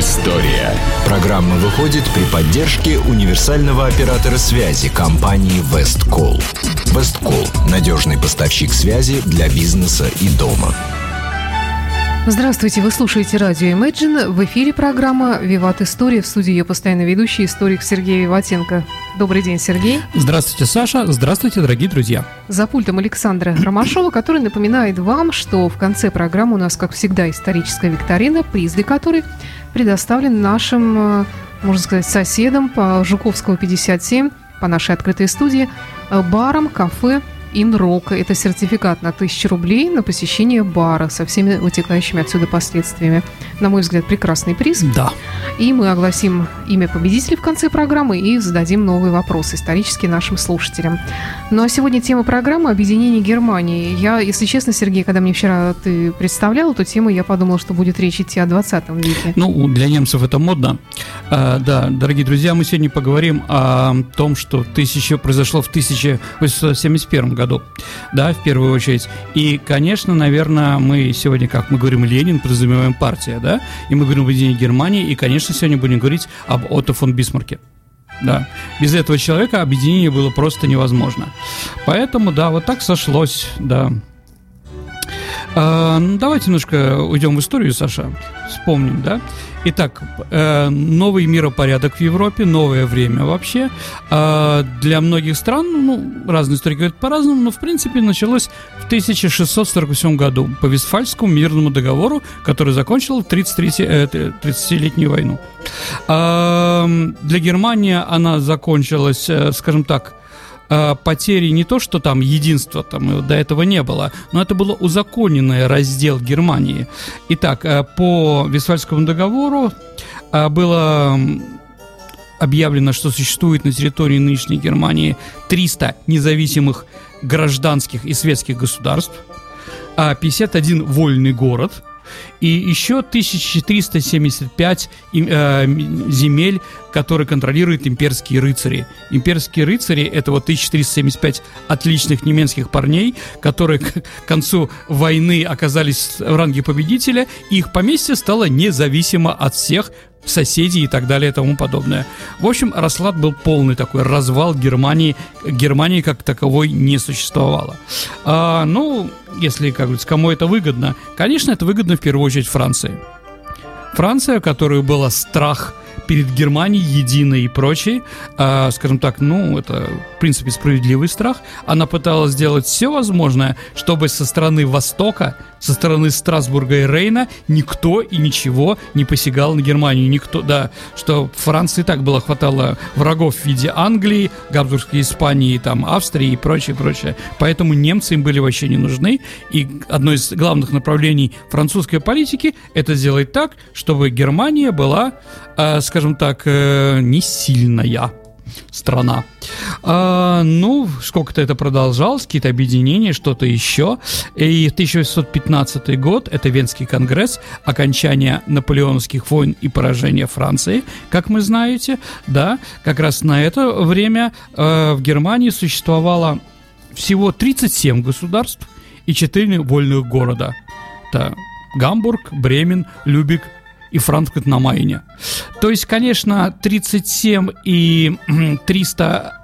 История. Программа выходит при поддержке универсального оператора связи компании Весткол. Весткол – надежный поставщик связи для бизнеса и дома. Здравствуйте, вы слушаете радио Imagine. В эфире программа «Виват История». В студии ее постоянно ведущий историк Сергей Виватенко. Добрый день, Сергей. Здравствуйте, Саша. Здравствуйте, дорогие друзья. За пультом Александра Ромашова, который напоминает вам, что в конце программы у нас, как всегда, историческая викторина, приз для которой предоставлен нашим, э, можно сказать, соседам по Жуковского 57, по нашей открытой студии, э, барам, кафе Инрок. Это сертификат на 1000 рублей на посещение бара со всеми вытекающими отсюда последствиями. На мой взгляд, прекрасный приз. Да. И мы огласим имя победителя в конце программы и зададим новый вопрос исторический нашим слушателям. Ну а сегодня тема программы «Объединение Германии». Я, если честно, Сергей, когда мне вчера ты представлял эту тему, я подумала, что будет речь идти о 20 веке. Ну, для немцев это модно. А, да, дорогие друзья, мы сегодня поговорим о том, что тысяча, произошло в 1871 году году, да, в первую очередь. И, конечно, наверное, мы сегодня, как мы говорим, Ленин, подразумеваем партия, да, и мы говорим об единении Германии, и, конечно, сегодня будем говорить об Отто фон Бисмарке. Да. Без этого человека объединение было просто невозможно. Поэтому, да, вот так сошлось, да. А, ну, давайте немножко уйдем в историю, Саша. Вспомним, да? Итак, э, новый миропорядок в Европе, новое время вообще. Э, для многих стран, ну, разные историки говорят по-разному, но в принципе началось в 1648 году по Вестфальскому мирному договору, который закончил 30-летнюю э, войну. Для Германии она закончилась, скажем так, потери не то, что там единства там до этого не было, но это было узаконенный раздел Германии. Итак, э, по Вестфальскому договору э, было объявлено, что существует на территории нынешней Германии 300 независимых гражданских и светских государств, а 51 вольный город – и еще 1475 э, земель, которые контролируют имперские рыцари. Имперские рыцари – это вот 1475 отличных немецких парней, которые к концу войны оказались в ранге победителя, и их поместье стало независимо от всех соседей и так далее и тому подобное. В общем, расклад был полный такой, развал Германии, Германии как таковой не существовало. А, ну, если, как говорится, кому это выгодно? Конечно, это выгодно в первую очередь Франции. Франция, у которой был страх перед Германией единой и прочей, э, скажем так, ну, это, в принципе, справедливый страх, она пыталась сделать все возможное, чтобы со стороны Востока, со стороны Страсбурга и Рейна никто и ничего не посягал на Германию. Никто, да, что Франции так было хватало врагов в виде Англии, Габсбургской Испании, там, Австрии и прочее, прочее. Поэтому немцы им были вообще не нужны. И одно из главных направлений французской политики это сделать так, чтобы Германия была, э, скажем так, э, не сильная страна. А, ну, сколько-то это продолжалось, какие-то объединения, что-то еще. И 1815 год, это Венский конгресс, окончание наполеоновских войн и поражение Франции, как мы знаете, да, как раз на это время э, в Германии существовало всего 37 государств и 4 вольных города. Это Гамбург, Бремен, Любик, и Франкфурт на Майне. То есть, конечно, 37 и 300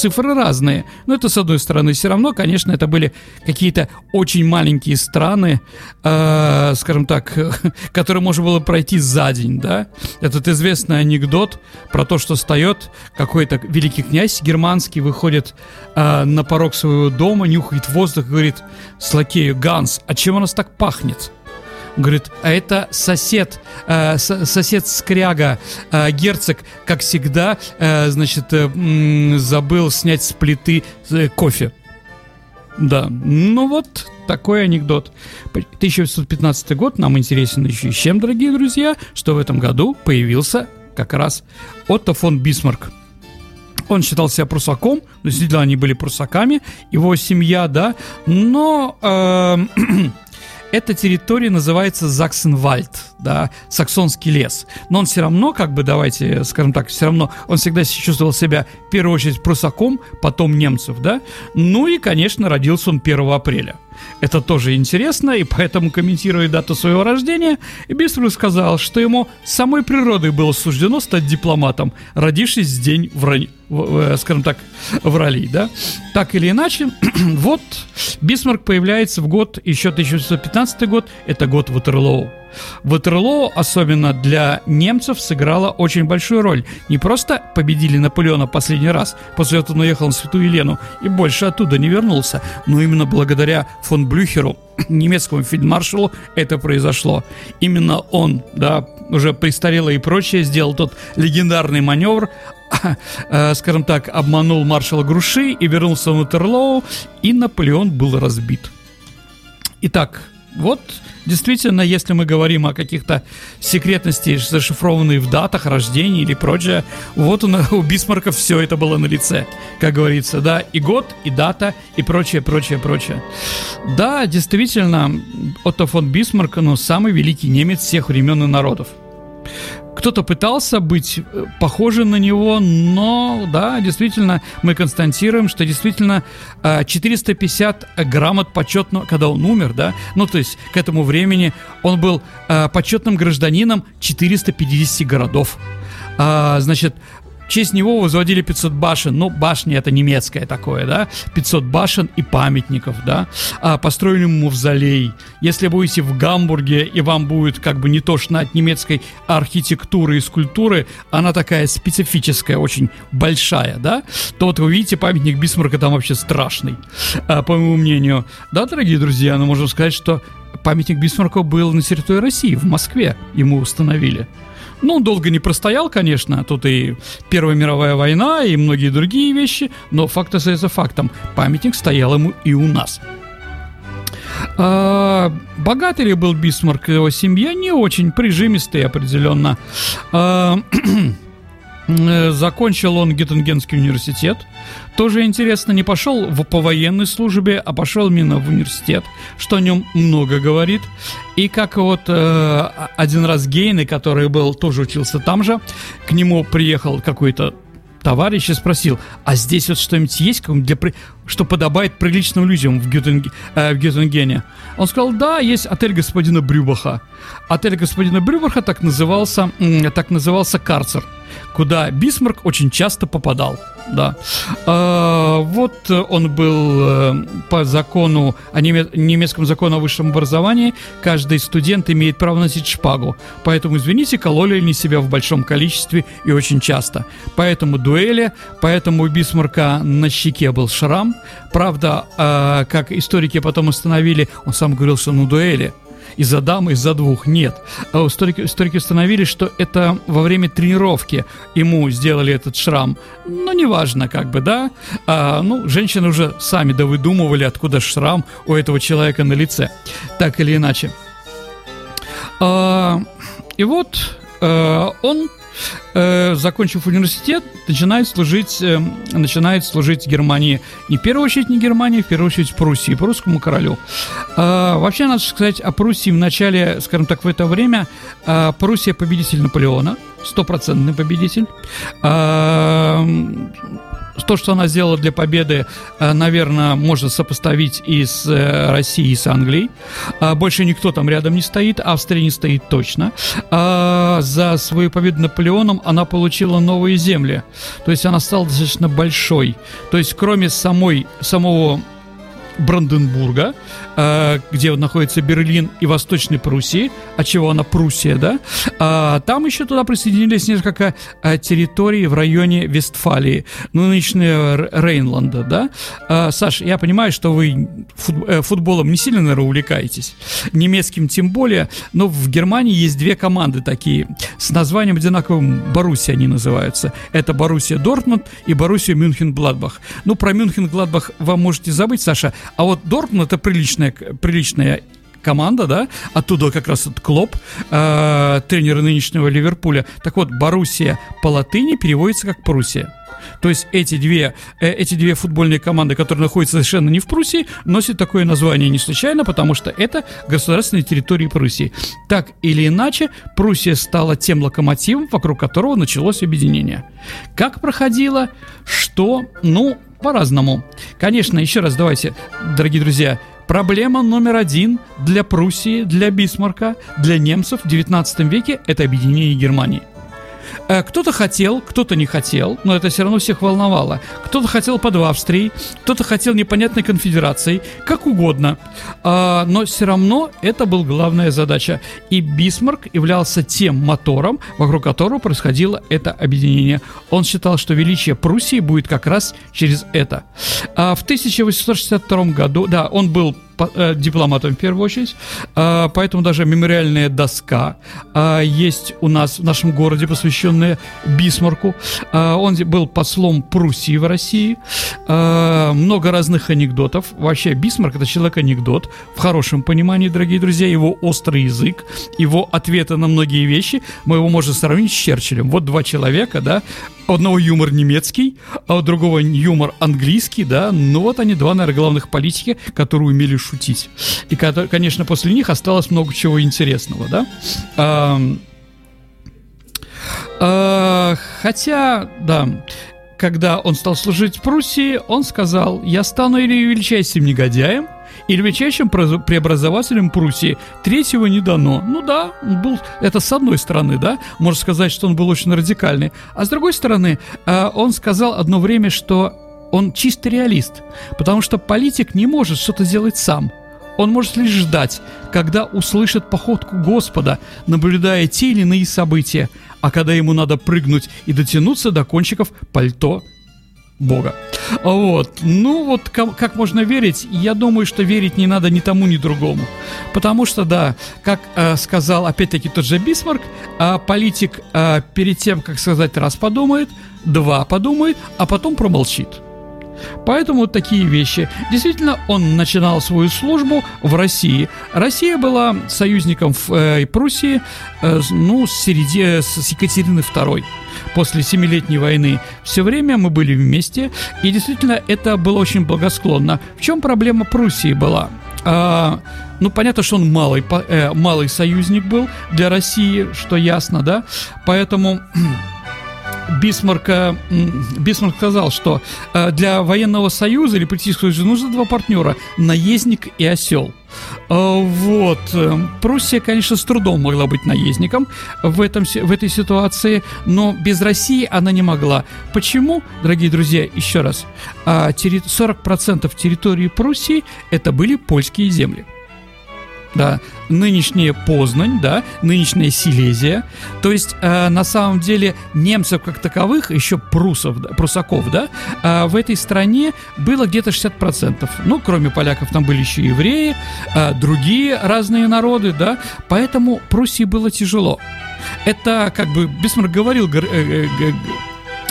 цифры разные. Но это, с одной стороны, все равно, конечно, это были какие-то очень маленькие страны, э, скажем так, которые можно было пройти за день, да. Этот известный анекдот про то, что встает какой-то великий князь германский, выходит э, на порог своего дома, нюхает воздух и говорит с лакею «Ганс, а чем у нас так пахнет?» Говорит, а это сосед, э, сосед Скряга, э, герцог, как всегда, э, значит, э, забыл снять с плиты э, кофе. Да, ну вот такой анекдот. 1915 год нам интересен еще чем, дорогие друзья, что в этом году появился как раз Отто фон Бисмарк. Он считал себя прусаком, действительно они были прусаками, его семья, да, но э, Эта территория называется Заксенвальд. да, саксонский лес. Но он все равно, как бы, давайте скажем так, все равно он всегда чувствовал себя в первую очередь прусаком, потом немцев, да. Ну и, конечно, родился он 1 апреля. Это тоже интересно, и поэтому, комментируя дату своего рождения, Бисмарк сказал, что ему самой природой было суждено стать дипломатом, родившись в день в, в, скажем так, вралей, да? Так или иначе, вот Бисмарк появляется в год, еще 1915 год, это год Ватерлоо. Ватерлоо, особенно для немцев, сыграла очень большую роль. Не просто победили Наполеона последний раз, после этого он уехал на Святую Елену и больше оттуда не вернулся, но именно благодаря фон Блюхеру, немецкому фельдмаршалу, это произошло. Именно он, да, уже престарелый и прочее, сделал тот легендарный маневр, э, скажем так, обманул маршала Груши и вернулся в Ватерлоу, и Наполеон был разбит. Итак, вот действительно, если мы говорим о каких-то секретности, зашифрованные в датах рождения или прочее, вот у, у Бисмарка все это было на лице, как говорится, да, и год, и дата, и прочее, прочее, прочее. Да, действительно, Отто фон Бисмарк, ну, самый великий немец всех времен и народов. Кто-то пытался быть э, похожим на него, но, да, действительно, мы констатируем, что действительно 450 э, грамот почетного, когда он умер, да, ну, то есть к этому времени он был э, почетным гражданином 450 городов. А, значит, честь него возводили 500 башен, ну, башни это немецкое такое, да, 500 башен и памятников, да, а, построили мавзолей. Если будете в Гамбурге, и вам будет как бы не тошно от немецкой архитектуры и скульптуры, она такая специфическая, очень большая, да, то вот вы видите, памятник Бисмарка там вообще страшный, а, по моему мнению. Да, дорогие друзья, но можно сказать, что памятник Бисмарку был на территории России, в Москве ему установили. Ну, он долго не простоял, конечно, тут и Первая мировая война, и многие другие вещи, но факт остается фактом. Памятник стоял ему и у нас. А, богатый ли был Бисмарк его семья? Не очень, прижимистый определенно. А, Э, закончил он Геттингенский университет. Тоже интересно, не пошел в, по военной службе, а пошел именно в университет, что о нем много говорит. И как вот э, один раз Гейны, который был, тоже учился там же, к нему приехал какой-то товарищ и спросил, а здесь вот что-нибудь есть, для, что подобает приличным людям в, Геттинг, э, в Геттингене? Он сказал, да, есть отель господина Брюбаха. Отель господина Брюбаха так назывался, так назывался карцер – куда Бисмарк очень часто попадал. Да. А, вот он был э, по закону, о немецком закону о высшем образовании, каждый студент имеет право носить шпагу. Поэтому, извините, кололи они себя в большом количестве и очень часто. Поэтому дуэли, поэтому у Бисмарка на щеке был шрам. Правда, а, как историки потом установили, он сам говорил, что на дуэли – из-за дам, из-за двух. Нет. А историки, историки установили, что это во время тренировки ему сделали этот шрам. Ну, неважно, как бы, да. А, ну, женщины уже сами довыдумывали, откуда шрам у этого человека на лице. Так или иначе. А, и вот а, он э, закончив университет, начинает служить, э, начинает служить Германии. Не в первую очередь не Германии, в первую очередь Пруссии, прусскому королю. Э, вообще, надо сказать о Пруссии в начале, скажем так, в это время. Э, Пруссия победитель Наполеона, стопроцентный победитель. То, что она сделала для победы, э, наверное, можно сопоставить и с э, Россией, и с Англией. А больше никто там рядом не стоит, Австрия не стоит точно. А за свою победу Наполеоном она получила новые земли. То есть она стала достаточно большой. То есть кроме самой, самого Бранденбурга, э, где находится Берлин и Восточной Пруссии, от чего она Пруссия, да, а там еще туда присоединились несколько э, территорий в районе Вестфалии, ну, нынешнего Рейнланда, да. А, Саш, я понимаю, что вы э, футболом не сильно, наверное, увлекаетесь, немецким тем более, но в Германии есть две команды такие, с названием одинаковым Боруссия они называются. Это Боруссия Дортмунд и Боруссия Мюнхен-Гладбах. Ну, про Мюнхен-Гладбах вам можете забыть, Саша, а вот Дортмунд это приличная, приличная команда, да, оттуда как раз этот Клоп, э, тренер нынешнего Ливерпуля. Так вот, Боруссия по латыни переводится как Пруссия. То есть эти две, э, эти две футбольные команды, которые находятся совершенно не в Пруссии, носят такое название не случайно, потому что это государственные территории Пруссии. Так или иначе, Пруссия стала тем локомотивом, вокруг которого началось объединение. Как проходило, что, ну, по-разному. Конечно, еще раз давайте, дорогие друзья, Проблема номер один для Пруссии, для Бисмарка, для немцев в 19 веке – это объединение Германии. Э, кто-то хотел, кто-то не хотел, но это все равно всех волновало. Кто-то хотел под Австрией, кто-то хотел непонятной конфедерации, как угодно. А, но все равно это была главная задача. И Бисмарк являлся тем мотором, вокруг которого происходило это объединение. Он считал, что величие Пруссии будет как раз через это. А в 1862 году, да, он был э, дипломатом в первую очередь, э, поэтому даже мемориальная доска э, есть у нас в нашем городе, посвященная Бисмарку. Э, он был послом Пруссии в России. Много разных анекдотов. Вообще Бисмарк это человек-анекдот в хорошем понимании, дорогие друзья. Его острый язык, его ответы на многие вещи, мы его можем сравнить с Черчиллем. Вот два человека, да, одного юмор немецкий, а у другого юмор английский, да, ну вот они два, наверное, главных политики, которые умели шутить. И, конечно, после них осталось много чего интересного, да. А, а, хотя, да, когда он стал служить в Пруссии, он сказал, я стану или величайшим негодяем, и величайшим преобразователем Пруссии. Третьего не дано. Ну да, он был, это с одной стороны, да, можно сказать, что он был очень радикальный. А с другой стороны, э, он сказал одно время, что он чистый реалист, потому что политик не может что-то сделать сам. Он может лишь ждать, когда услышит походку Господа, наблюдая те или иные события, а когда ему надо прыгнуть и дотянуться до кончиков пальто Бога. Вот. Ну вот как, как можно верить? Я думаю, что верить не надо ни тому, ни другому. Потому что, да, как э, сказал опять-таки тот же Бисмарк, э, политик э, перед тем, как сказать раз подумает, два подумает, а потом промолчит. Поэтому такие вещи. Действительно, он начинал свою службу в России. Россия была союзником в э, Пруссии, э, ну, с, середины, с Екатерины II после Семилетней войны. Все время мы были вместе, и действительно это было очень благосклонно. В чем проблема Пруссии была? А, ну, понятно, что он малый, э, малый союзник был для России, что ясно, да? Поэтому Бисмарк, Бисмарк сказал, что э, для военного союза или политического союза нужно два партнера – наездник и осел. Э, вот. Пруссия, конечно, с трудом могла быть наездником в, этом, в этой ситуации, но без России она не могла. Почему, дорогие друзья, еще раз, 40% а, территории Пруссии – это были польские земли да, нынешняя Познань, да, нынешняя Силезия. То есть, э, на самом деле, немцев как таковых, еще прусов, да, прусаков, да, э, в этой стране было где-то 60%. Ну, кроме поляков, там были еще евреи, э, другие разные народы, да, поэтому Пруссии было тяжело. Это, как бы, Бисмарк говорил, э, э,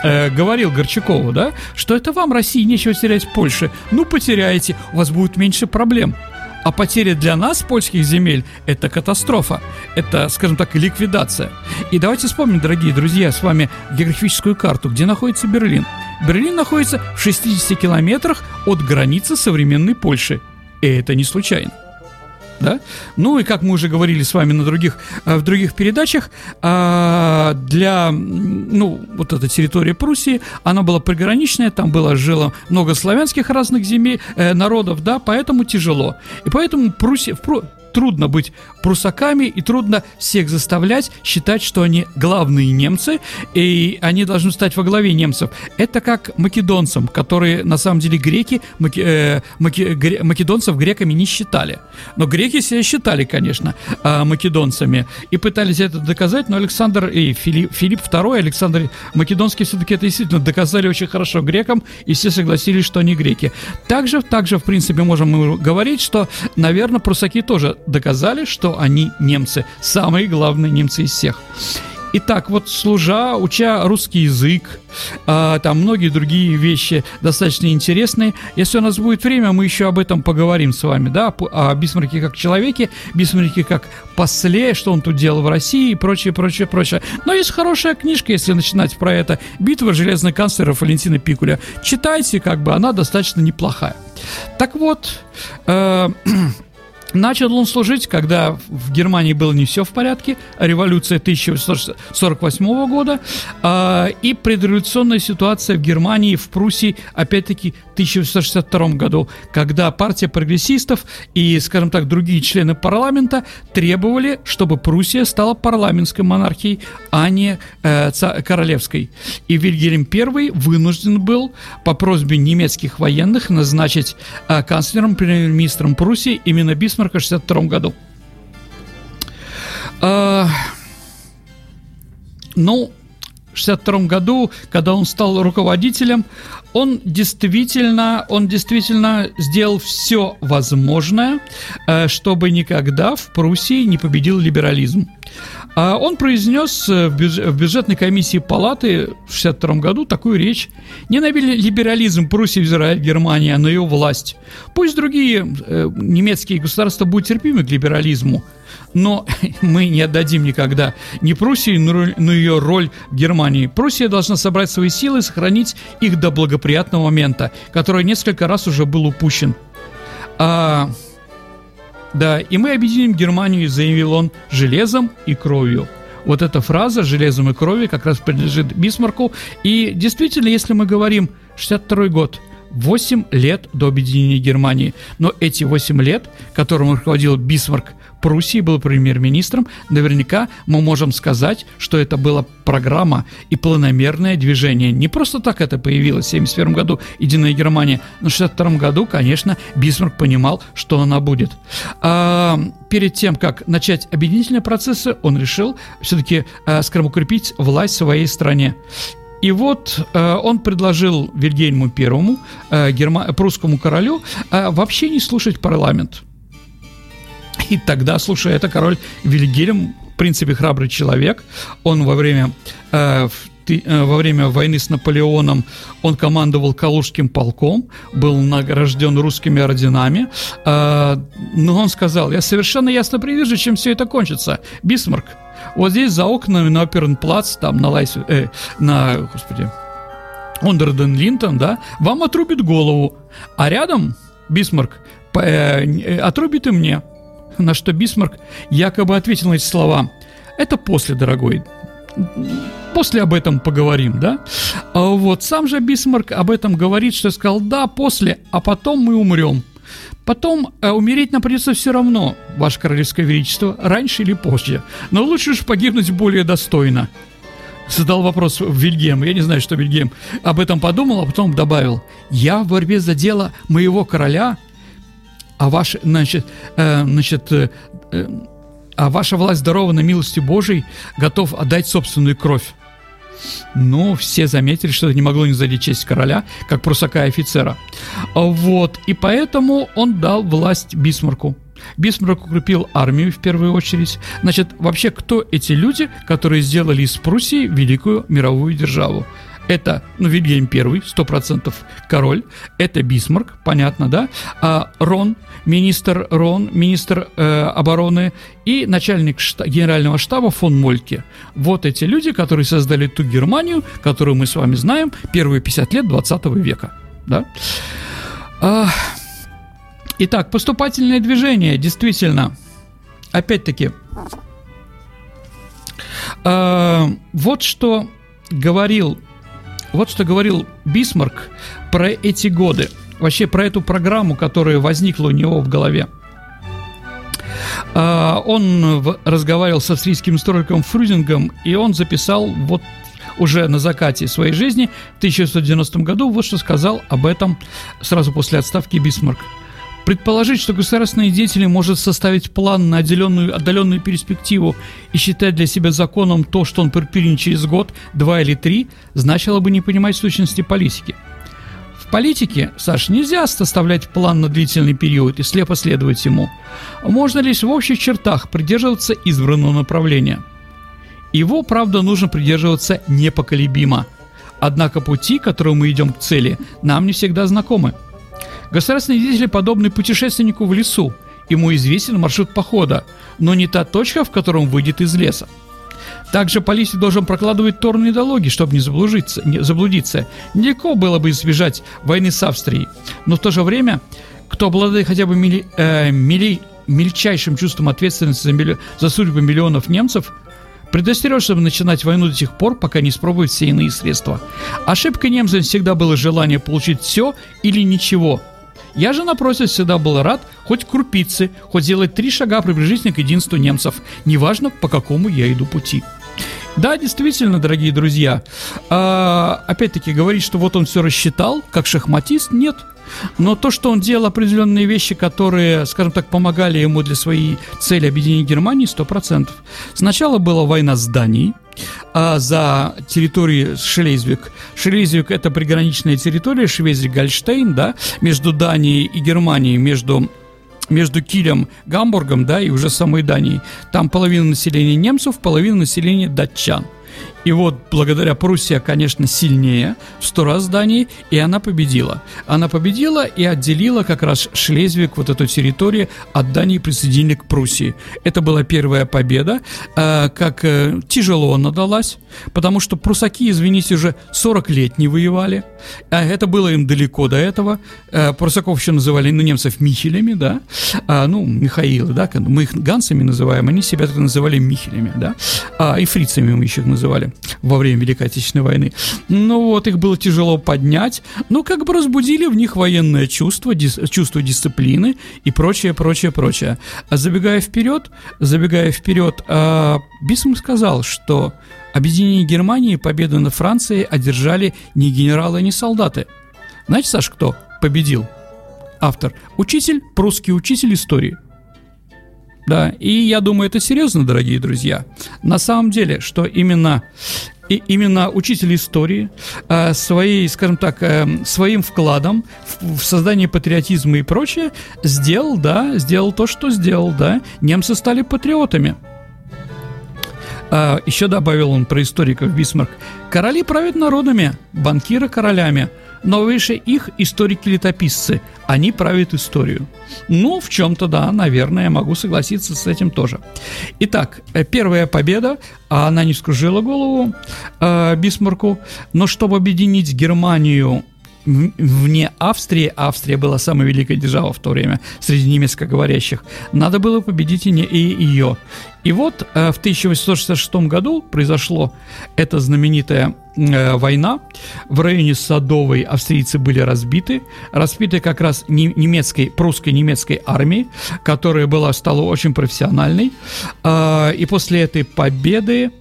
э, говорил Горчакову, да, что это вам, России, нечего терять в Польше. Ну, потеряете, у вас будет меньше проблем. А потеря для нас, польских земель, это катастрофа. Это, скажем так, ликвидация. И давайте вспомним, дорогие друзья, с вами географическую карту, где находится Берлин. Берлин находится в 60 километрах от границы современной Польши. И это не случайно да? Ну и как мы уже говорили с вами на других, э, в других передачах, а, для, ну, вот эта территория Пруссии, она была приграничная, там было, жило много славянских разных земель, э, народов, да, поэтому тяжело. И поэтому Пруссия, в, трудно быть прусаками и трудно всех заставлять считать, что они главные немцы, и они должны стать во главе немцев. Это как македонцам, которые на самом деле греки, маки, э, маки, гре, македонцев греками не считали. Но греки себя считали, конечно, э, македонцами и пытались это доказать, но Александр и Филипп, Филипп II, Александр Македонский все-таки это действительно доказали очень хорошо грекам, и все согласились, что они греки. Также, также в принципе, можем говорить, что, наверное, прусаки тоже доказали, что они немцы, самые главные немцы из всех. Итак, вот служа, уча русский язык, э, там многие другие вещи достаточно интересные. Если у нас будет время, мы еще об этом поговорим с вами, да, о Бисмарке как человеке, Бисмарке как после, что он тут делал в России и прочее, прочее, прочее. Но есть хорошая книжка, если начинать про это. «Битва железных канцлеров» Валентина Пикуля. Читайте, как бы, она достаточно неплохая. Так вот, э, Начал он служить, когда в Германии было не все в порядке, революция 1848 года э, и предреволюционная ситуация в Германии, в Пруссии, опять-таки, в 1862 году, когда партия прогрессистов и, скажем так, другие члены парламента требовали, чтобы Пруссия стала парламентской монархией, а не э, королевской. И Вильгельм I вынужден был по просьбе немецких военных назначить э, канцлером, премьер-министром Пруссии именно Бисмарка Бисмарка в 62 году. А, ну, в 62 году, когда он стал руководителем, он действительно, он действительно сделал все возможное, э, чтобы никогда в Пруссии не победил либерализм. А он произнес э, в бюджетной комиссии палаты в 1962 году такую речь. Не на либерализм Пруссии, Израиль, Германия, но ее власть. Пусть другие э, немецкие государства будут терпимы к либерализму, но мы не отдадим никогда ни Пруссии, но ее роль в Германии. Пруссия должна собрать свои силы и сохранить их до благоприятного момента, который несколько раз уже был упущен. А да, и мы объединим Германию, заявил он, железом и кровью. Вот эта фраза «железом и кровью» как раз принадлежит Бисмарку. И действительно, если мы говорим 62 год, 8 лет до объединения Германии. Но эти 8 лет, которым руководил Бисмарк Пруссии, был премьер-министром, наверняка мы можем сказать, что это была программа и планомерное движение. Не просто так это появилось в 1971 году «Единая Германия», но в 1962 году, конечно, Бисмарк понимал, что она будет. А, перед тем, как начать объединительные процессы, он решил все-таки, а, скажем, укрепить власть в своей стране. И вот э, он предложил Вильгельму Первому, э, герма... прусскому королю, э, вообще не слушать парламент. И тогда, слушай, это король Вильгельм, в принципе, храбрый человек. Он во время э, э, во время войны с Наполеоном он командовал Калужским полком, был награжден русскими орденами, э, но он сказал, я совершенно ясно предвижу, чем все это кончится. Бисмарк, вот здесь за окнами на Опернплац, там на Лайсе, э, на, господи, Унтер-ден-Линден, да, вам отрубит голову, а рядом Бисмарк э, э, отрубит и мне. На что Бисмарк якобы ответил на эти слова. Это после, дорогой. После об этом поговорим, да? А вот сам же Бисмарк об этом говорит, что сказал, да, после, а потом мы умрем. Потом э, умереть нам придется все равно, Ваше Королевское Величество, раньше или позже. Но лучше уж погибнуть более достойно. Задал вопрос Вильгельм. Я не знаю, что Вильгельм об этом подумал, а потом добавил. Я в борьбе за дело моего короля, а ваш, значит, э, значит, э, э, а ваша власть дарована милостью Божией, готов отдать собственную кровь. Ну, все заметили, что это не могло не задеть честь короля, как прусака офицера. Вот, и поэтому он дал власть Бисмарку. Бисмарк укрепил армию в первую очередь. Значит, вообще, кто эти люди, которые сделали из Пруссии великую мировую державу? Это, ну, Вильгельм I, сто процентов король. Это Бисмарк, понятно, да? А Роон, министр Роон, министр э, обороны и начальник шта- генерального штаба фон Мольтке. Вот эти люди, которые создали ту Германию, которую мы с вами знаем первые 50 лет 20 века, да? А, итак, поступательное движение, действительно, опять-таки, а, вот что говорил вот что говорил Бисмарк про эти годы, вообще про эту программу, которая возникла у него в голове. А, он разговаривал с австрийским историком Фрюзингом, и он записал вот уже на закате своей жизни в 1990 году вот что сказал об этом сразу после отставки Бисмарк. Предположить, что государственный деятель может составить план на отделенную, отдаленную перспективу и считать для себя законом то, что он предпринят через год, два или три, значило бы не понимать сущности политики. В политике, Саш, нельзя составлять план на длительный период и слепо следовать ему. Можно лишь в общих чертах придерживаться избранного направления. Его, правда, нужно придерживаться непоколебимо. Однако пути, которым мы идем к цели, нам не всегда знакомы. Государственные деятели подобны путешественнику в лесу. Ему известен маршрут похода, но не та точка, в котором выйдет из леса. Также полиция должен прокладывать торные дороги, чтобы не заблудиться, не заблудиться. Нелегко было бы избежать войны с Австрией, но в то же время, кто обладает хотя бы мили, э, мили, мельчайшим чувством ответственности за, милли, за судьбы миллионов немцев, предостерег, чтобы начинать войну до тех пор, пока не испробуют все иные средства. Ошибкой немцев всегда было желание получить все или ничего. Я же, напротив, всегда был рад хоть крупицы, хоть сделать три шага приближительно к единству немцев, неважно, по какому я иду пути. Да, действительно, дорогие друзья. А, опять-таки, говорить, что вот он все рассчитал, как шахматист, нет. Но то, что он делал определенные вещи, которые, скажем так, помогали ему для своей цели объединения Германии, 100%. Сначала была война с Данией, а за территорию Шлезвиг. Шлезвиг – это приграничная территория, Швезвиг-Гольштейн, да, между Данией и Германией, между между Килем, Гамбургом, да, и уже самой Данией. Там половина населения немцев, половина населения датчан – и вот благодаря Пруссия, конечно, сильнее в сто раз Дании, и она победила. Она победила и отделила как раз Шлезвиг, вот эту территорию, от Дании присоединили к Пруссии. Это была первая победа, э, как э, тяжело она далась, потому что прусаки, извините, уже 40 лет не воевали, а это было им далеко до этого. Э, прусаков еще называли, ну, немцев Михелями, да, а, ну, Михаилы, да, мы их ганцами называем, они себя так называли Михелями, да, а, и фрицами мы еще их называли во время Великой Отечественной войны. Ну вот, их было тяжело поднять, но как бы разбудили в них военное чувство, дис, чувство дисциплины и прочее, прочее, прочее. А забегая вперед, забегая вперед, а, Бисмарк сказал, что объединение Германии и победу над Францией одержали не генералы, не солдаты. Знаете, Саш, кто победил? Автор. Учитель, прусский учитель истории – да, и я думаю, это серьезно, дорогие друзья. На самом деле, что именно и именно учитель истории э, своей, скажем так, э, своим вкладом в, в создание патриотизма и прочее сделал, да, сделал то, что сделал, да. Немцы стали патриотами. Э, еще добавил он про историков Бисмарк. Короли правят народами, банкиры королями, но выше их историки-летописцы. Они правят историю. Ну, в чем-то, да, наверное, я могу согласиться с этим тоже. Итак, э, первая победа, а она не скружила голову э, Бисмарку, но чтобы объединить Германию вне Австрии, Австрия была самой великой державой в то время среди немецкоговорящих, надо было победить и, не, и ее. И вот э, в 1866 году произошло эта знаменитая э, война. В районе Садовой австрийцы были разбиты. Разбиты как раз немецкой, прусской немецкой армией, которая была, стала очень профессиональной. Э, и после этой победы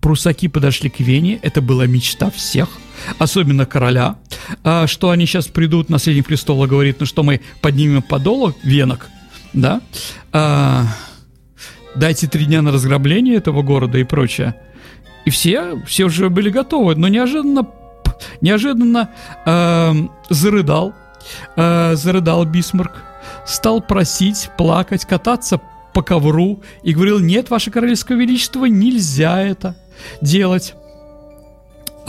прусаки подошли к Вене. Это была мечта всех – особенно короля, а, что они сейчас придут, наследник престола говорит, ну что мы поднимем подолу венок, да, а, дайте три дня на разграбление этого города и прочее. И все, все уже были готовы, но неожиданно, неожиданно э, зарыдал, э, зарыдал Бисмарк, стал просить, плакать, кататься по ковру и говорил, нет, ваше королевское величество, нельзя это делать.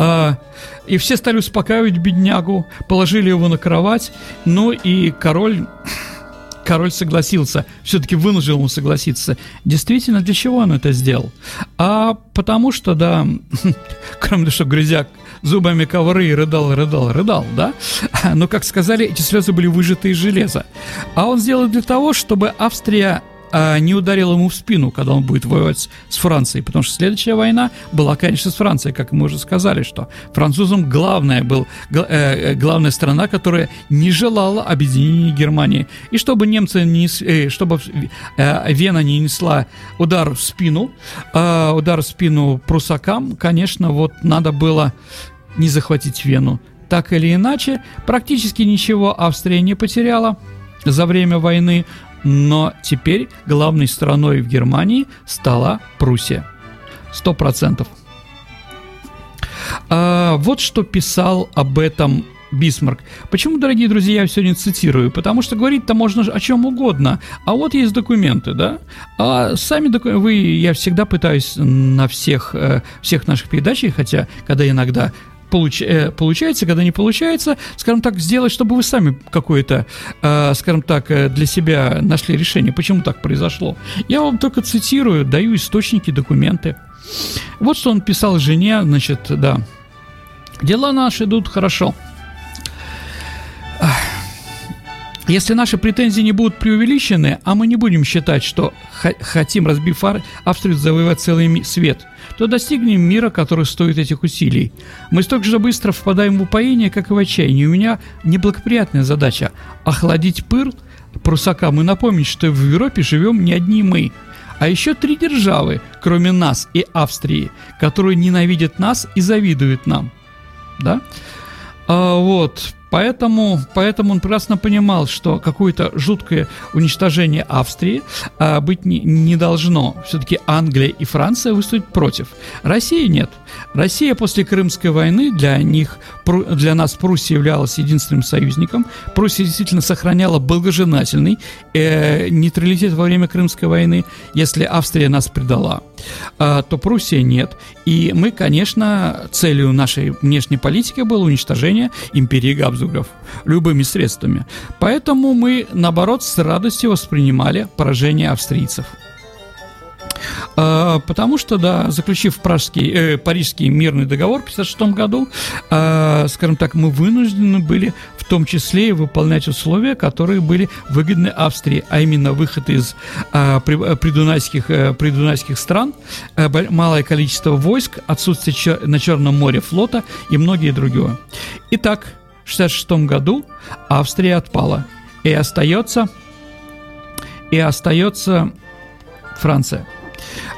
А, и все стали успокаивать беднягу, положили его на кровать, ну и король король согласился, все-таки вынужден ему согласиться. Действительно, для чего он это сделал? А потому что, да, кроме того, что грызяк зубами ковры и рыдал, рыдал, рыдал, да? Но, как сказали, эти слезы были выжаты из железа. А он сделал для того, чтобы Австрия а, не ударил ему в спину, когда он будет воевать с Францией, потому что следующая война была, конечно, с Францией, как мы уже сказали, что французам главная был э, э, главная страна, которая не желала объединения Германии, и чтобы немцы не, э, чтобы э, Вена не несла удар в спину, э, удар в спину прусакам, конечно, вот надо было не захватить Вену. Так или иначе, практически ничего Австрия не потеряла за время войны, но теперь главной страной в Германии стала Пруссия. Сто процентов. А, вот что писал об этом Бисмарк. Почему, дорогие друзья, я сегодня цитирую? Потому что говорить-то можно о чем угодно. А вот есть документы, да? А сами документы, вы, я всегда пытаюсь на всех, э, всех наших передачах, хотя, когда иногда получ, э, получается, когда не получается, скажем так, сделать, чтобы вы сами какое-то, э, скажем так, э, для себя нашли решение, почему так произошло. Я вам только цитирую, даю источники, документы. Вот что он писал жене, значит, да. Дела наши идут хорошо. Если наши претензии не будут преувеличены, а мы не будем считать, что хотим, разбив Австрию, завоевать целый свет, то достигнем мира, который стоит этих усилий. Мы столько же быстро впадаем в упоение, как и в отчаяние. У меня неблагоприятная задача – охладить пыл прусакам и напомнить, что в Европе живем не одни мы – а еще три державы, кроме нас и Австрии, которые ненавидят нас и завидуют нам. Да? А, вот, Поэтому, поэтому он прекрасно понимал, что какое-то жуткое уничтожение Австрии а, быть не, не должно. Все-таки Англия и Франция выступят против. России нет. Россия после Крымской войны для них, для нас Пруссия являлась единственным союзником. Пруссия действительно сохраняла благожелательный э, нейтралитет во время Крымской войны. Если Австрия нас предала, э, то Пруссия нет. И мы, конечно, целью нашей внешней политики было уничтожение империи Габсбургов любыми средствами. Поэтому мы, наоборот, с радостью воспринимали поражение австрийцев. А, потому что, да, заключив пражский, э, Парижский мирный договор в 1956 году, э, скажем так, мы вынуждены были в том числе и выполнять условия, которые были выгодны Австрии, а именно выход из э, придунайских, э, придунайских стран, э, малое количество войск, отсутствие чер- на Черном море флота и многие другие. Итак, в 1966 году Австрия отпала, и остается, и остается Франция.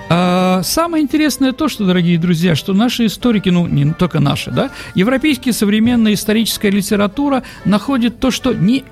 А, самое интересное то, что, дорогие друзья, что наши историки, ну, не только наши, да, европейская современная историческая литература находит то, что не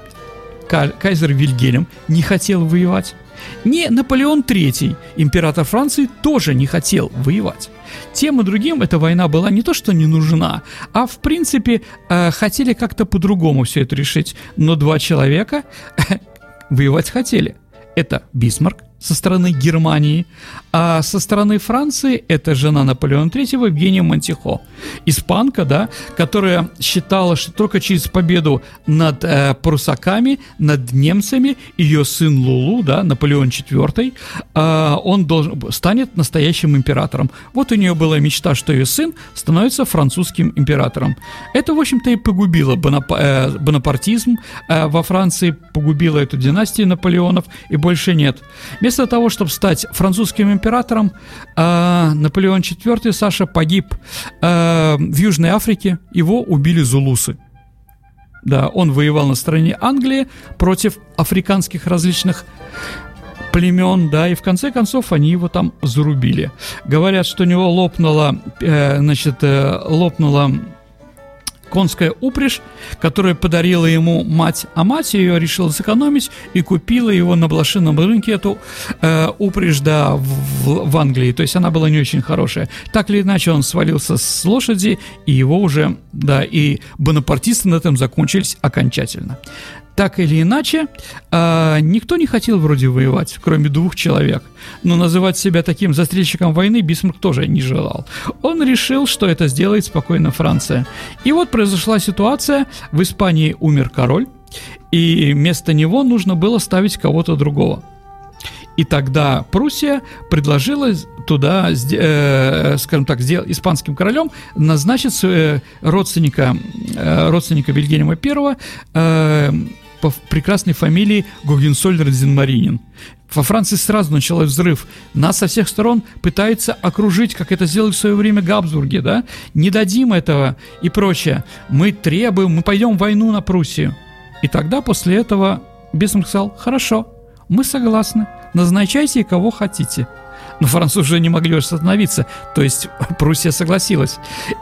кайзер Вильгельм не хотел воевать, не Наполеон III, император Франции, тоже не хотел воевать. Тем и другим эта война была не то, что не нужна, а в принципе э, хотели как-то по-другому все это решить. Но два человека воевать хотели. Это Бисмарк со стороны Германии, а со стороны Франции это жена Наполеона III Евгения Монтихо, испанка, да, которая считала, что только через победу над э, прусаками, над немцами, ее сын Лулу, да, Наполеон IV, э, он должен, станет настоящим императором. Вот у нее была мечта, что ее сын становится французским императором. Это, в общем-то, и погубило бонап э, бонапартизм э, во Франции, погубило эту династию Наполеонов, и больше нет. Вместо того, чтобы стать французским императором, э, Наполеон IV, Саша, погиб э, в Южной Африке, его убили зулусы. Да, он воевал на стороне Англии против африканских различных племен, да, и в конце концов они его там зарубили. Говорят, что у него лопнула, э, значит, э, лопнула конская упряжь, которую подарила ему мать, а мать ее решила сэкономить и купила его на блошином рынке, эту э, упряжь, да, в, в Англии. То есть она была не очень хорошая. Так или иначе, он свалился с лошади, и его уже, да, и бонапартисты на этом закончились окончательно так или иначе, э, никто не хотел вроде воевать, кроме двух человек. Но называть себя таким застрельщиком войны Бисмарк тоже не желал. Он решил, что это сделает спокойно Франция. И вот произошла ситуация, в Испании умер король, и вместо него нужно было ставить кого-то другого. И тогда Пруссия предложила туда, э, скажем так, сделать испанским королем назначить э, родственника, э, родственника Вильгельма I, э, по прекрасной фамилии Гогенсольдер Зинмаринин. Во Франции сразу начался взрыв. Нас со всех сторон пытаются окружить, как это сделали в свое время Габсбурги, да? Не дадим этого и прочее. Мы требуем, мы пойдем в войну на Пруссию. И тогда после этого Бисмарк сказал, хорошо, мы согласны, назначайте кого хотите – но французы уже не могли остановиться, то есть Пруссия согласилась.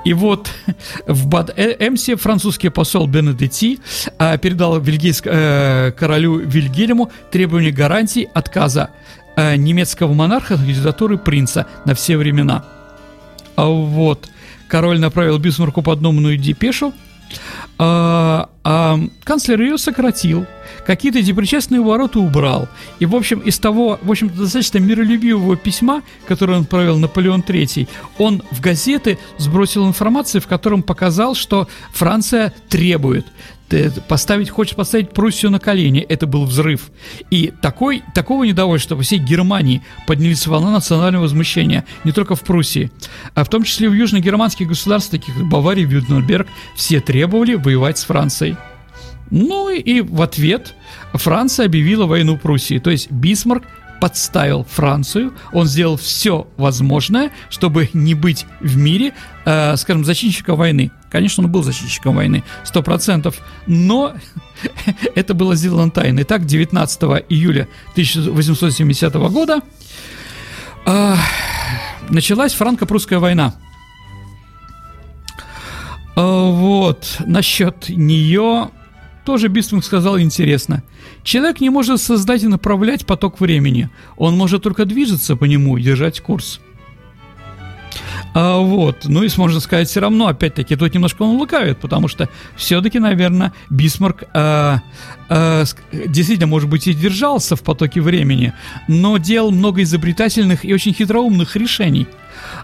И вот в Бад-Эмсе французский посол Бенедетти э, передал вильгейск, э, королю Вильгельму требование гарантий отказа э, немецкого монарха от кандидатуры принца на все времена. А вот король направил Бисмарку подномную депешу, а, а канцлер ее сократил, какие-то эти причастные ворота убрал. И, в общем, из того, в общем достаточно миролюбивого письма, которое он провел Наполеон III, он в газеты сбросил информацию, в котором показал, что Франция требует поставить, хочет поставить Пруссию на колени. Это был взрыв. И такой, такого недовольства по всей Германии поднялись волна национального возмущения. Не только в Пруссии, а в том числе в южногерманских государствах, таких как Бавария, Вюртемберг, все требовали воевать с Францией. Ну и в ответ Франция объявила войну Пруссии. То есть Бисмарк подставил Францию, он сделал все возможное, чтобы не быть в мире, э, скажем, зачинщиком войны. Конечно, он был зачинщиком войны, сто процентов, но это было сделано тайно. Итак, 19 июля 1870 года э, началась франко-прусская война. Э, вот, насчет нее тоже Бисмарк сказал интересно. Человек не может создать и направлять поток времени. Он может только движется по нему и держать курс. А, вот, ну и можно сказать, все равно, опять-таки, тут немножко он лукавит, потому что все-таки, наверное, Бисмарк а, а, действительно, может быть, и держался в потоке времени, но делал много изобретательных и очень хитроумных решений.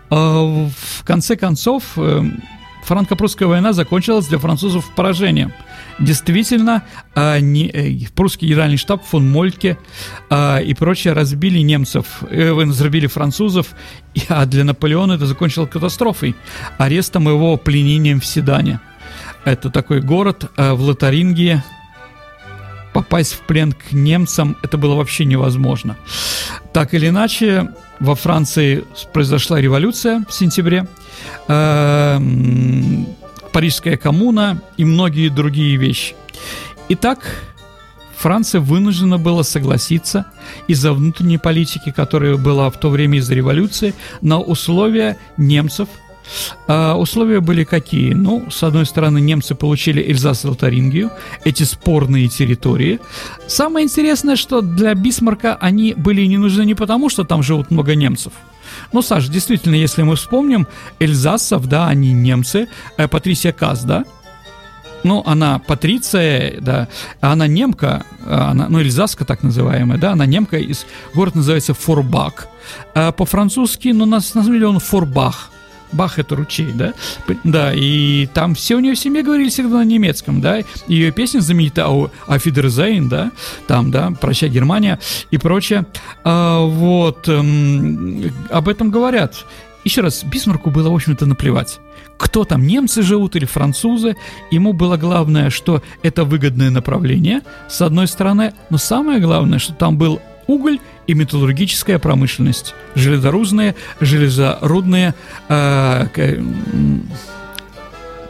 А, в конце концов, э, франко-прусская война закончилась для французов поражением. Действительно, а, не, э, прусский генеральный штаб фон Мольтке а, и прочее разбили немцев, э, разбили французов, а для Наполеона это закончилось катастрофой, арестом его пленением в Седане. Это такой город э, в Лотарингии, попасть в плен к немцам это было вообще невозможно. Так или иначе, во Франции произошла революция в сентябре. Парижская коммуна и многие другие вещи. Итак, Франция вынуждена была согласиться из-за внутренней политики, которая была в то время из-за революции, на условия немцев. А условия были какие? Ну, с одной стороны, немцы получили Эльзас и Лотарингию, эти спорные территории. Самое интересное, что для Бисмарка они были не нужны не потому, что там живут много немцев – ну, Саш, действительно, если мы вспомним, эльзасов, да, они немцы, э, Патрисия Каз, да, ну, она патриция, да, она немка, она, ну, эльзаска так называемая, да, она немка, из, город называется Форбак. А по-французски, ну, на, на самом деле он Форбах. Бах это ручей, да? Да, и там все у нее в семье говорили всегда на немецком, да? Ее песня знаменита о Фидерзейн, да? Там, да, «Прощай, Германия» и прочее. А, вот, эм, об этом говорят. Еще раз, Бисмарку было, в общем-то, наплевать кто там, немцы живут или французы. Ему было главное, что это выгодное направление, с одной стороны, но самое главное, что там был уголь и металлургическая промышленность, железорудные, железорудные, э, э,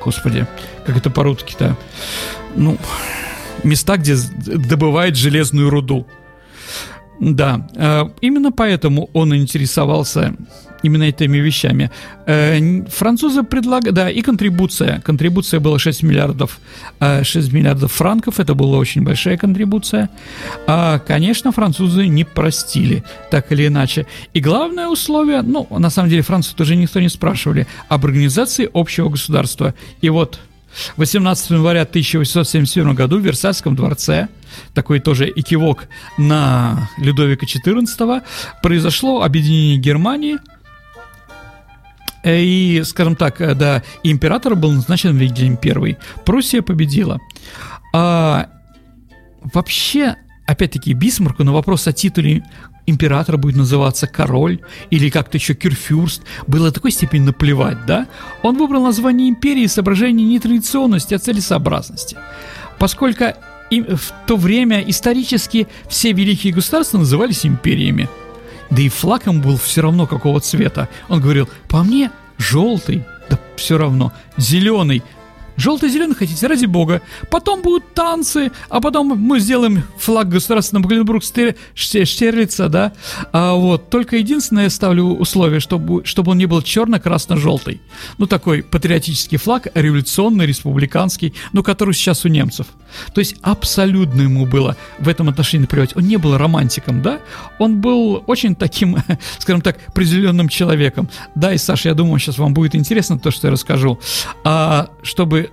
господи, как это по-русски-то, ну, места, где добывают железную руду. Да, э, именно поэтому он интересовался именно этими вещами. Э, французы предлагали, да, и контрибуция. Контрибуция была 6 миллиардов, 6 э, миллиардов франков, это была очень большая контрибуция. А, конечно, французы не простили, так или иначе. И главное условие, ну, на самом деле, Францию тоже никто не спрашивали, об организации общего государства. И вот 18 января 1877 году в Версальском дворце, такой тоже экивок на Людовика XIV, произошло объединение Германии – и, скажем так, э, да, император был назначен Вильгельм I. Пруссия победила. А, вообще, опять-таки, Бисмарку на вопрос о титуле императора будет называться король или как-то еще кюрфюрст, было такой степени наплевать, да? Он выбрал название империи из соображений не традиционности, а целесообразности. Поскольку им, в то время исторически все великие государства назывались империями – да и флаг ему был все равно какого цвета. Он говорил, по мне желтый, да все равно, зеленый, Желтый-зеленый хотите, ради бога. Потом будут танцы, а потом мы сделаем флаг государственного Гленбург Штерлица, да. А вот, только единственное ставлю условие, чтобы, чтобы он не был черно-красно-желтый. Ну, такой патриотический флаг, революционный, республиканский, ну, который сейчас у немцев. То есть абсолютно ему было в этом отношении наплевать. Он не был романтиком, да. Он был очень таким, скажем так, определенным человеком. Да, и, Саша, я думаю, сейчас вам будет интересно то, что я расскажу. А, чтобы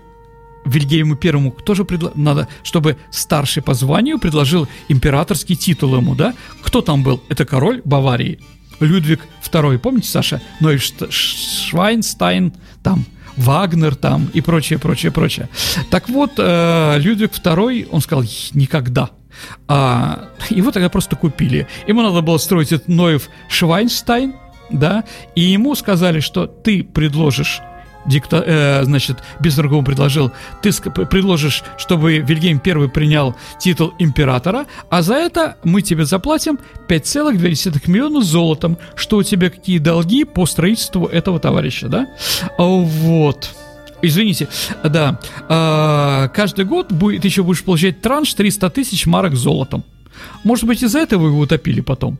Вильгельму Первому тоже предла... надо, чтобы старший по званию предложил императорский титул ему, да? Кто там был? Это король Баварии. Людвиг II, помните, Саша? Ну и Швайнстайн, там, Вагнер там и прочее, прочее, прочее. Так вот, э, Людвиг II, он сказал, никогда. А, его тогда просто купили. Ему надо было строить этот Ноев Швайнстайн, да, и ему сказали, что ты предложишь дикта, э, значит, Бисмарк предложил, ты предложишь, чтобы Вильгельм I принял титул императора, а за это мы тебе заплатим 5,2 миллиона золотом, что у тебя какие долги по строительству этого товарища, да? Вот. Извините, да. А, каждый год будет, ты еще будешь получать транш 300 тысяч марок золотом. Может быть, из-за этого его утопили потом?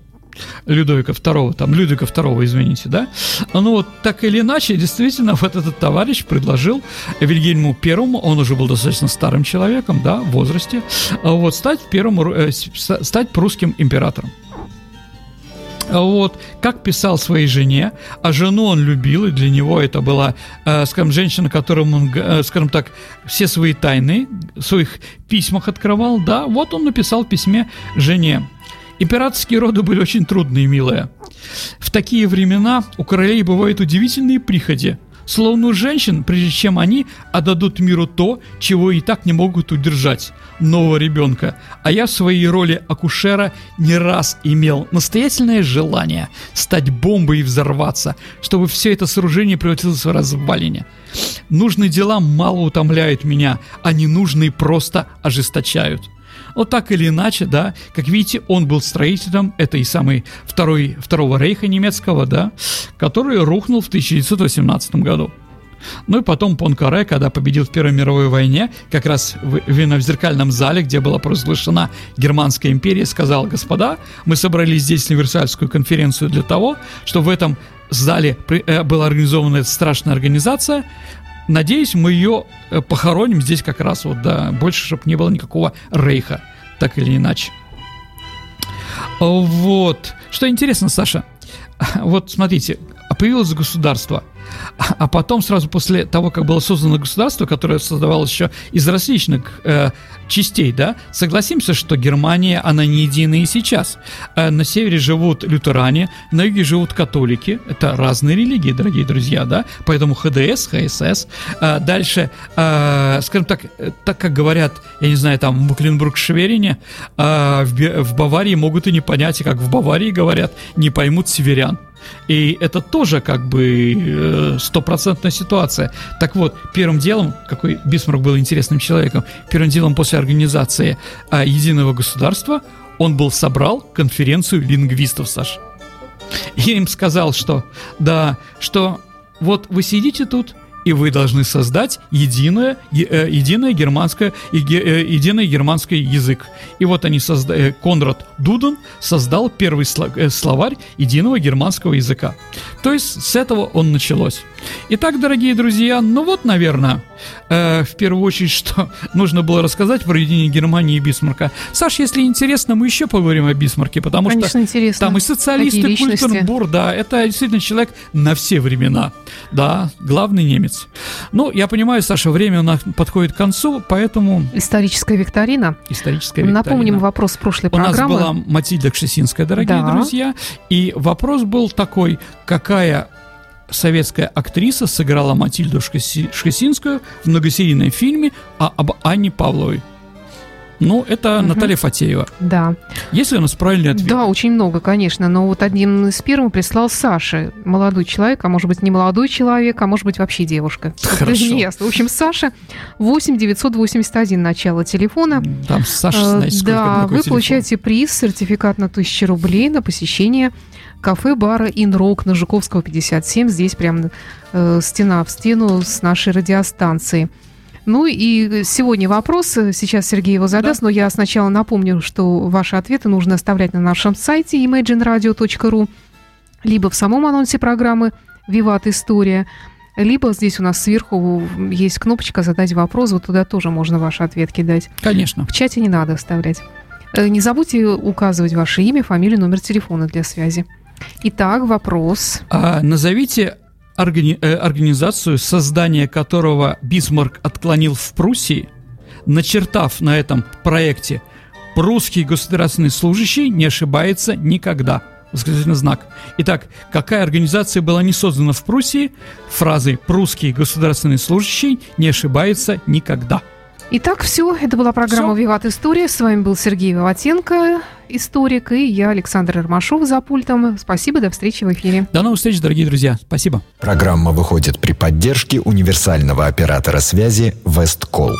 Людовика II, там, Людвига II, извините, да? Ну вот, так или иначе, действительно, вот этот товарищ предложил Вильгельму Первому, он уже был достаточно старым человеком, да, в возрасте, вот, стать первым, э, стать прусским императором. Вот, как писал своей жене, а жену он любил, и для него это была, э, скажем, женщина, которому он, э, скажем так, все свои тайны в своих письмах открывал, да, вот он написал в письме жене. Императорские роды были очень трудные, милая. В такие времена у королей бывают удивительные приходи. Словно у женщин, прежде чем они отдадут миру то, чего и так не могут удержать – нового ребенка. А я в своей роли акушера не раз имел настоятельное желание стать бомбой и взорваться, чтобы все это сооружение превратилось в развалине. Нужные дела мало утомляют меня, а ненужные просто ожесточают. Но так или иначе, да, как видите, он был строителем этой самой второй, второго рейха немецкого, да, который рухнул в 1918 году. Ну и потом Понкаре, когда победил в Первой мировой войне, как раз в, в зеркальном зале, где была провозглашена Германская империя, сказал, господа, мы собрались здесь на Версальскую конференцию для того, чтобы в этом зале э, была организована эта страшная организация, Надеюсь, мы ее э, похороним здесь как раз вот, да, больше, чтобы не было никакого рейха, так или иначе. Вот. Что интересно, Саша, вот смотрите, появилось государство – а потом, сразу после того, как было создано государство, которое создавалось еще из различных э, частей, да, согласимся, что Германия, она не единая и сейчас. Э, на севере живут лютеране, на юге живут католики. Это разные религии, дорогие друзья, да, поэтому ХДС, ХСС. Э, дальше, э, скажем так, э, так как говорят, я не знаю, там, в Мукленбург-Шверине, э, в, в Баварии могут и не понять, как в Баварии говорят, не поймут северян. И это тоже как бы э, стопроцентная ситуация. Так вот, первым делом, какой Бисмарк был интересным человеком, первым делом после организации а, единого государства он был собрал конференцию лингвистов, Саш. И им сказал, что да, что вот вы сидите тут, и вы должны создать единое, э, единое германское, э, единый германский язык. И вот они создали, э, Конрад Дуден создал первый словарь единого германского языка. То есть с этого он началось. Итак, дорогие друзья, ну вот, наверное, э, в первую очередь, что нужно было рассказать про единение Германии и Бисмарка. Саш, если интересно, мы еще поговорим о Бисмарке, потому Конечно, что интересно. там и социалисты, Культурбур, да, это действительно человек на все времена, да, главный немец. Ну, я понимаю, Саша, время у нас подходит к концу, поэтому... Историческая викторина. Историческая викторина. Напомним вопрос прошлой у программы. У нас была Матильда Кшесинская, дорогие да. друзья, и вопрос был такой, какая советская актриса сыграла Матильду Шкасинскую в многосерийном фильме об Анне Павловой. Ну, это угу. Наталья Фатеева. Да. Если у нас правильный ответ? Да, очень много, конечно. Но вот один из первых прислал Саша. Молодой человек, а может быть не молодой человек, а может быть вообще девушка. Хорошо. Неясно. В общем, Саша 8 981 начало телефона. Там Саша, знаете, сколько Да, вы телефон. получаете приз, сертификат на 1000 рублей на посещение кафе-бара «Инрок» на Жуковского, 57. Здесь прям э, стена в стену с нашей радиостанцией. Ну и сегодня вопрос, сейчас Сергей его задаст, да. но я сначала напомню, что ваши ответы нужно оставлять на нашем сайте imagineradio.ru, либо в самом анонсе программы «Виват История», либо здесь у нас сверху есть кнопочка «Задать вопрос», вот туда тоже можно ваши ответ кидать. Конечно. В чате не надо оставлять. Э, не забудьте указывать ваше имя, фамилию, номер телефона для связи. Итак, вопрос. А, назовите органи- э, организацию, создание которого Бисмарк отклонил в Пруссии, начертав на этом проекте «Прусский государственный служащий не ошибается никогда». Восклицательный знак. Итак, какая организация была не создана в Пруссии фразой «Прусский государственный служащий не ошибается никогда». Итак, все. Это была программа «Виват История». С вами был Сергей Виватенко, историк, и я, Александр Армашов, за пультом. Спасибо, до встречи в эфире. До новых встреч, дорогие друзья. Спасибо. Программа выходит при поддержке универсального оператора связи «Весткол».